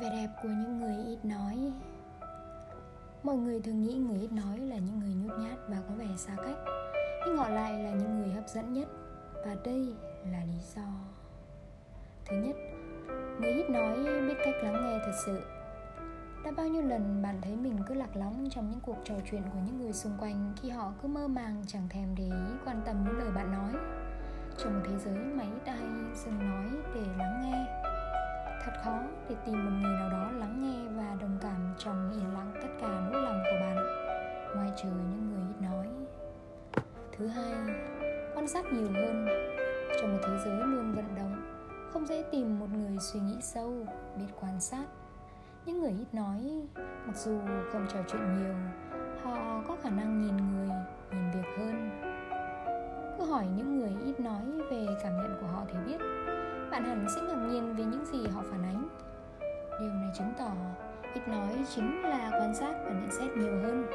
vẻ đẹp của những người ít nói. Mọi người thường nghĩ người ít nói là những người nhút nhát và có vẻ xa cách. Nhưng họ lại là những người hấp dẫn nhất. Và đây là lý do. Thứ nhất, người ít nói biết cách lắng nghe thật sự. Đã bao nhiêu lần bạn thấy mình cứ lạc lõng trong những cuộc trò chuyện của những người xung quanh khi họ cứ mơ màng chẳng thèm để ý quan tâm đến lời bạn nói? Trong một thế giới mà ít ai dừng nói để lắng nghe thật khó để tìm một người nào đó lắng nghe và đồng cảm trong yên lặng tất cả nỗi lòng của bạn. Ngoài trừ những người ít nói. Thứ hai, quan sát nhiều hơn. Trong một thế giới luôn vận động, không dễ tìm một người suy nghĩ sâu, biết quan sát. Những người ít nói, mặc dù không trò chuyện nhiều, họ có khả năng nhìn người, nhìn việc hơn. Cứ hỏi những người ít nói về cảm nhận của họ thì biết bạn hẳn sẽ ngạc nhiên về những gì họ phản ánh. Điều này chứng tỏ ít nói chính là quan sát và nhận xét nhiều hơn.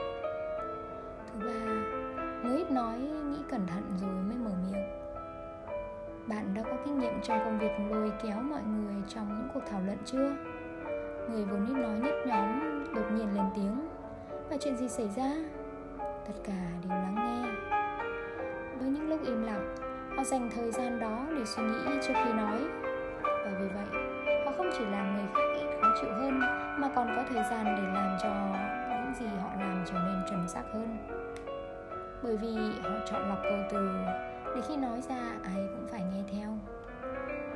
Thứ ba người ít nói, nghĩ cẩn thận rồi mới mở miệng. Bạn đã có kinh nghiệm trong công việc lôi kéo mọi người trong những cuộc thảo luận chưa? Người vốn ít nói nhất nhóm đột nhiên lên tiếng. Và chuyện gì xảy ra? Tất cả đều lắng nghe. Với những lúc im lặng họ dành thời gian đó để suy nghĩ trước khi nói. Và vì vậy, họ không chỉ làm người khác ít khó chịu hơn, mà còn có thời gian để làm cho những gì họ làm trở nên chuẩn xác hơn. Bởi vì họ chọn lọc câu từ để khi nói ra, ai cũng phải nghe theo.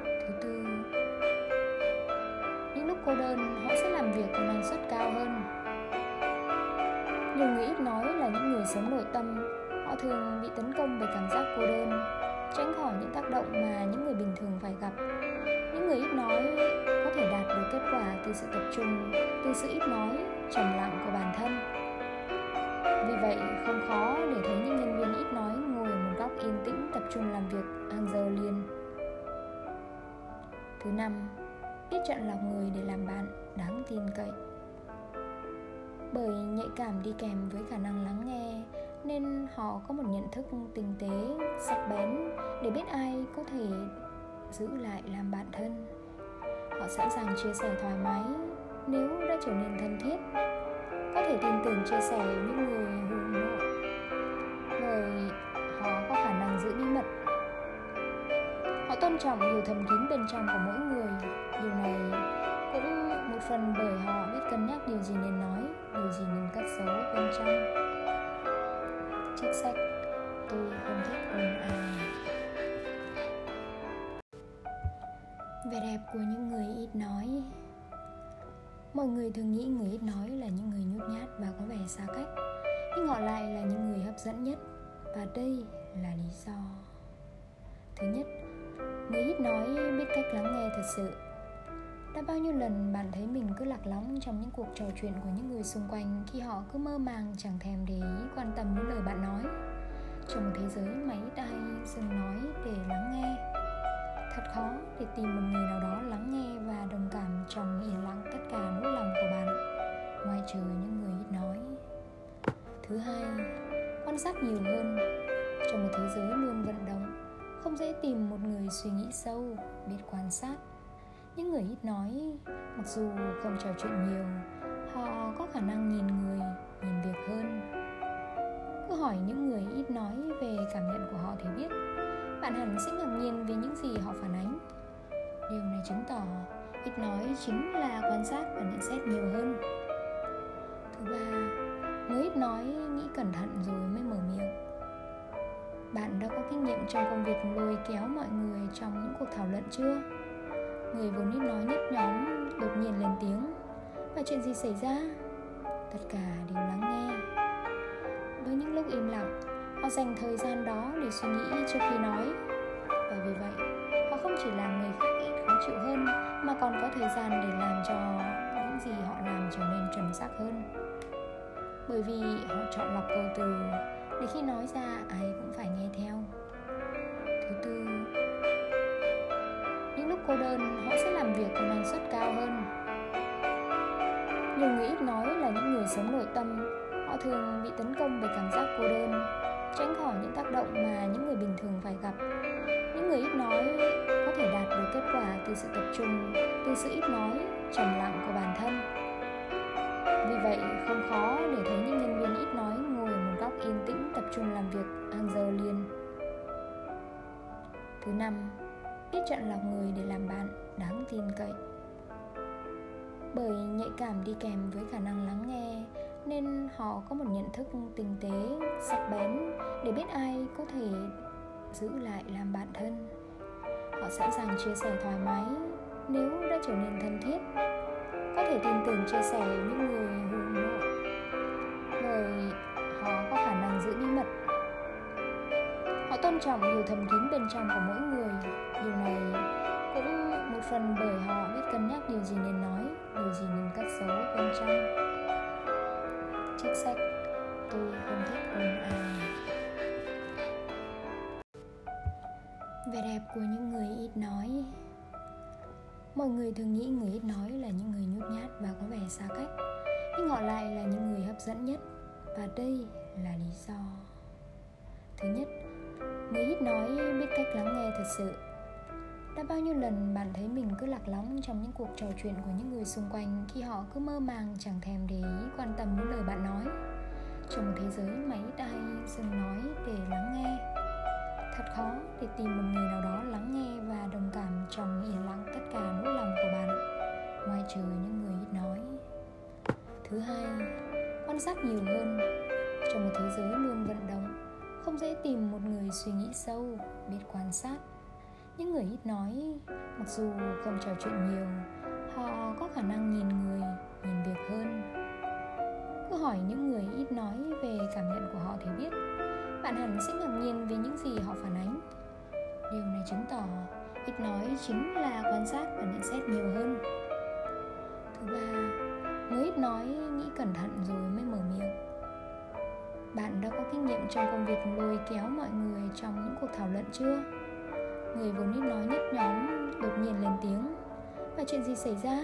Thứ tư, những lúc cô đơn, họ sẽ làm việc có năng suất cao hơn. Nhiều người ít nói là những người sống nội tâm, họ thường bị tấn công bởi cảm giác cô đơn tránh khỏi những tác động mà những người bình thường phải gặp. Những người ít nói có thể đạt được kết quả từ sự tập trung, từ sự ít nói, trầm lặng của bản thân. Vì vậy, không khó để thấy những nhân viên ít nói ngồi ở một góc yên tĩnh tập trung làm việc hàng giờ liền. Thứ năm biết chọn lọc người để làm bạn, đáng tin cậy. Bởi nhạy cảm đi kèm với khả năng lắng nghe nên họ có một nhận thức tinh tế, sắc bén để biết ai có thể giữ lại làm bạn thân. Họ sẵn sàng chia sẻ thoải mái nếu đã trở nên thân thiết, có thể tin tưởng chia sẻ những người hùng ngộ người họ có khả năng giữ bí mật. Họ tôn trọng điều thầm kín bên trong của mỗi người. Điều này cũng một phần bởi họ biết cân nhắc điều gì nên nói, điều gì nên cất giấu bên trong trích sách tôi không thích ồn ào vẻ đẹp của những người ít nói. Mọi người thường nghĩ người ít nói là những người nhút nhát và có vẻ xa cách. Nhưng họ lại là những người hấp dẫn nhất. Và đây là lý do. Thứ nhất, người ít nói biết cách lắng nghe thật sự đã bao nhiêu lần bạn thấy mình cứ lạc lõng trong những cuộc trò chuyện của những người xung quanh khi họ cứ mơ màng chẳng thèm để ý quan tâm đến lời bạn nói? Trong một thế giới máy tai dừng nói để lắng nghe. Thật khó để tìm một người nào đó lắng nghe và đồng cảm trong yên lặng tất cả nỗi lòng của bạn. Ngoài trừ những người ít nói. Thứ hai, quan sát nhiều hơn. Trong một thế giới luôn vận động, không dễ tìm một người suy nghĩ sâu, biết quan sát những người ít nói, mặc dù không trò chuyện nhiều, họ có khả năng nhìn người, nhìn việc hơn. Cứ hỏi những người ít nói về cảm nhận của họ thì biết, bạn hẳn sẽ ngạc nhiên vì những gì họ phản ánh. Điều này chứng tỏ ít nói chính là quan sát và nhận xét nhiều hơn. Thứ ba, người ít nói nghĩ cẩn thận rồi mới mở miệng. Bạn đã có kinh nghiệm trong công việc lôi kéo mọi người trong những cuộc thảo luận chưa? Người vốn ít nói nhất nhóm đột nhiên lên tiếng. Và chuyện gì xảy ra? Tất cả đều lắng nghe. Với những lúc im lặng, họ dành thời gian đó để suy nghĩ trước khi nói. Và vì vậy, họ không chỉ làm người khác ít khó chịu hơn, mà còn có thời gian để làm cho những gì họ làm trở nên chuẩn xác hơn. Bởi vì họ chọn lọc câu từ, để khi nói ra, ai cũng phải nghe theo. Thứ tư cô đơn họ sẽ làm việc có năng suất cao hơn. Nhiều người ít nói là những người sống nội tâm họ thường bị tấn công bởi cảm giác cô đơn tránh khỏi những tác động mà những người bình thường phải gặp. Những người ít nói có thể đạt được kết quả từ sự tập trung từ sự ít nói trầm lặng của bản thân. Vì vậy không khó để thấy những nhân viên ít nói ngồi ở một góc yên tĩnh tập trung làm việc hàng giờ liền. Thứ năm, biết chọn lọc người để làm bạn đáng tin cậy. Bởi nhạy cảm đi kèm với khả năng lắng nghe nên họ có một nhận thức tinh tế, sắc bén để biết ai có thể giữ lại làm bạn thân. Họ sẵn sàng chia sẻ thoải mái nếu đã trở nên thân thiết có thể tin tưởng chia sẻ những tôn trọng điều thầm kín bên trong của mỗi người. Điều này cũng một phần bởi họ biết cân nhắc điều gì nên nói điều gì nên cất giấu bên trong. Trích sách tôi không thích ồn ào vẻ đẹp của những người ít nói. Mọi người thường nghĩ người ít nói là những người nhút nhát và có vẻ xa cách Nhưng họ lại là những người hấp dẫn nhất. Và đây là lý do. Thứ nhất, người ít nói, biết cách lắng nghe thật sự. Đã bao nhiêu lần bạn thấy mình cứ lạc lõng trong những cuộc trò chuyện của những người xung quanh khi họ cứ mơ màng chẳng thèm để ý quan tâm đến lời bạn nói. Trong một thế giới mà ít ai dừng nói để lắng nghe. Thật khó để tìm một người nào đó lắng nghe và đồng cảm trong yên lặng tất cả nỗi lòng của bạn, ngoài trừ những người ít nói. Thứ hai, quan sát nhiều hơn. Trong một thế giới luôn vận động không dễ tìm một người suy nghĩ sâu, biết quan sát. Những người ít nói, mặc dù không trò chuyện nhiều, họ có khả năng nhìn người, nhìn việc hơn. Cứ hỏi những người ít nói về cảm nhận của họ thì biết, bạn hẳn sẽ ngạc nhiên về những gì họ phản ánh. Điều này chứng tỏ ít nói chính là quan sát và nhận xét nhiều hơn. Thứ ba, người ít nói nghĩ cẩn thận rồi mới mở miệng bạn đã có kinh nghiệm trong công việc lôi kéo mọi người trong những cuộc thảo luận chưa? Người vốn ít nói nhất nhóm đột nhiên lên tiếng. Và chuyện gì xảy ra?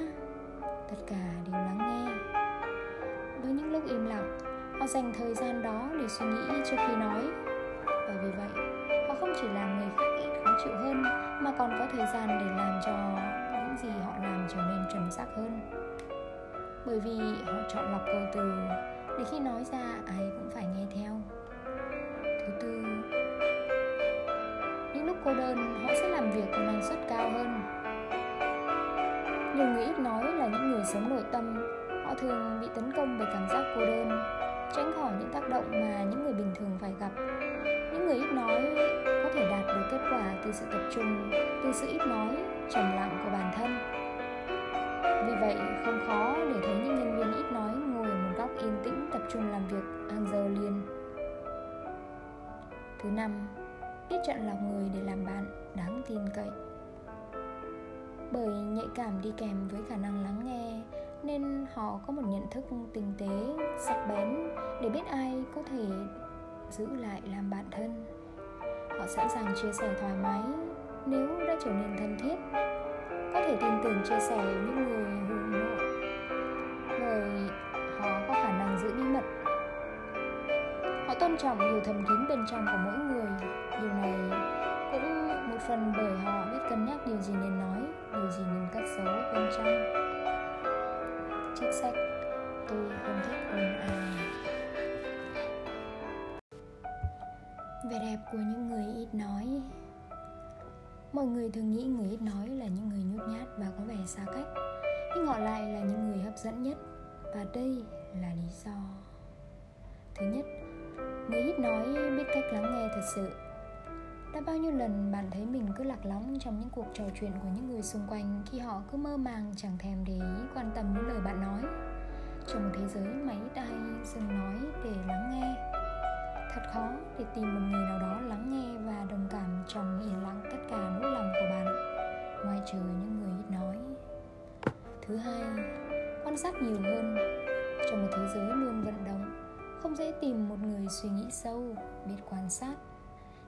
Tất cả đều lắng nghe. Với những lúc im lặng, họ dành thời gian đó để suy nghĩ trước khi nói. Và vì vậy, họ không chỉ làm người khác ít khó chịu hơn, mà còn có thời gian để làm cho những gì họ làm trở nên chuẩn xác hơn. Bởi vì họ chọn lọc câu từ để khi nói ra, ai cũng phải nghe theo. Thứ tư, những lúc cô đơn, họ sẽ làm việc có năng suất cao hơn. Nhiều người ít nói là những người sống nội tâm, họ thường bị tấn công bởi cảm giác cô đơn, tránh khỏi những tác động mà những người bình thường phải gặp. Những người ít nói có thể đạt được kết quả từ sự tập trung, từ sự ít nói, trầm lặng của bản thân. Vì vậy, không khó để thấy những nhân viên ít nói yên tĩnh tập trung làm việc hàng giờ liền thứ năm, biết chọn lọc người để làm bạn, đáng tin cậy. Bởi nhạy cảm đi kèm với khả năng lắng nghe, nên họ có một nhận thức tinh tế, sắc bén, để biết ai có thể giữ lại làm bạn thân. Họ sẵn sàng chia sẻ thoải mái, nếu đã trở nên thân thiết. Có thể tin tưởng chia sẻ những tôn trọng điều thầm kín bên trong của mỗi người. Điều này cũng một phần bởi họ biết cân nhắc điều gì nên nói, điều gì nên cất giấu bên trong. Trích sách, tôi không thích ồn ào vẻ đẹp của những người ít nói. Mọi người thường nghĩ người ít nói là những người nhút nhát và có vẻ xa cách, nhưng họ lại là những người hấp dẫn nhất. Và đây là lý do. Thứ nhất người ít nói biết cách lắng nghe thật sự. Đã bao nhiêu lần bạn thấy mình cứ lạc lõng trong những cuộc trò chuyện của những người xung quanh khi họ cứ mơ màng chẳng thèm để ý quan tâm đến lời bạn nói. Trong một thế giới máy tay dừng nói để lắng nghe. Thật khó để tìm một người nào đó lắng nghe và đồng cảm trong yên lặng tất cả nỗi lòng của bạn, ngoài trừ những người ít nói. Thứ hai, quan sát nhiều hơn. Trong một thế giới luôn vận động không dễ tìm một người suy nghĩ sâu, biết quan sát.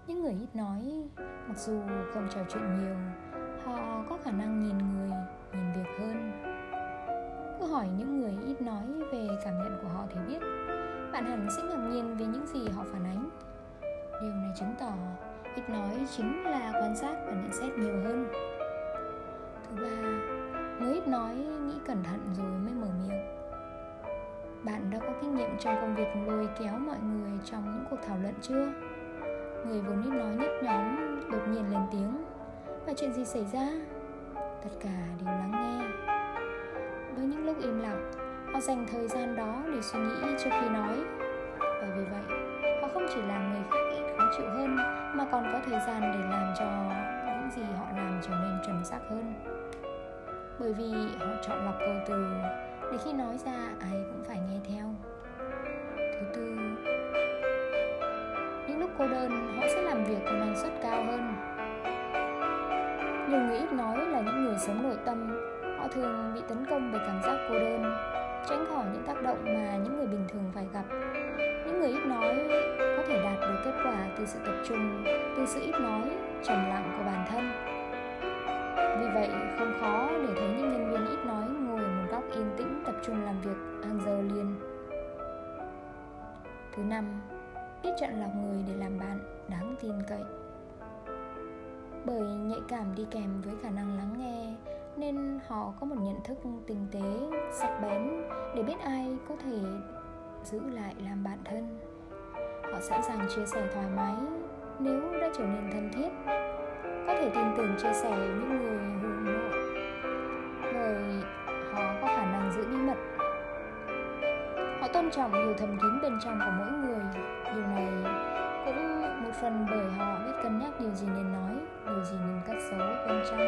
Những người ít nói, mặc dù không trò chuyện nhiều, họ có khả năng nhìn người, nhìn việc hơn. Cứ hỏi những người ít nói về cảm nhận của họ thì biết, bạn hẳn sẽ ngạc nhiên về những gì họ phản ánh. Điều này chứng tỏ ít nói chính là quan sát và nhận xét nhiều hơn. Thứ ba, người ít nói nghĩ cẩn thận rồi mới mở miệng bạn đã có kinh nghiệm trong công việc lôi kéo mọi người trong những cuộc thảo luận chưa? Người vốn ít nói nhất nhóm đột nhiên lên tiếng. Và chuyện gì xảy ra? Tất cả đều lắng nghe. Với những lúc im lặng, họ dành thời gian đó để suy nghĩ trước khi nói. Và vì vậy, họ không chỉ làm người khác ít khó chịu hơn, mà còn có thời gian để làm cho những gì họ làm trở nên chuẩn xác hơn. Bởi vì họ chọn lọc câu từ để khi nói ra, ai cũng phải nghe theo. Thứ tư, những lúc cô đơn, họ sẽ làm việc có năng suất cao hơn. Nhiều người ít nói là những người sống nội tâm, họ thường bị tấn công bởi cảm giác cô đơn, tránh khỏi những tác động mà những người bình thường phải gặp. Những người ít nói có thể đạt được kết quả từ sự tập trung, từ sự ít nói, trầm lặng của bản thân. Vì vậy, không khó để thấy những nhân viên ít nói yên tĩnh tập trung làm việc hàng giờ liền. Thứ năm, biết chọn lọc người để làm bạn đáng tin cậy. Bởi nhạy cảm đi kèm với khả năng lắng nghe, nên họ có một nhận thức tinh tế, sắc bén để biết ai có thể giữ lại làm bạn thân. Họ sẵn sàng chia sẻ thoải mái nếu đã trở nên thân thiết. Có thể tin tưởng chia sẻ những người tôn trọng điều thầm kín bên trong của mỗi người. Điều này cũng một phần bởi họ biết cân nhắc điều gì nên nói, điều gì nên cất giấu bên trong.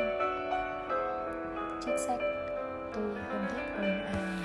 Chiếc sách, tôi không thích ồn ào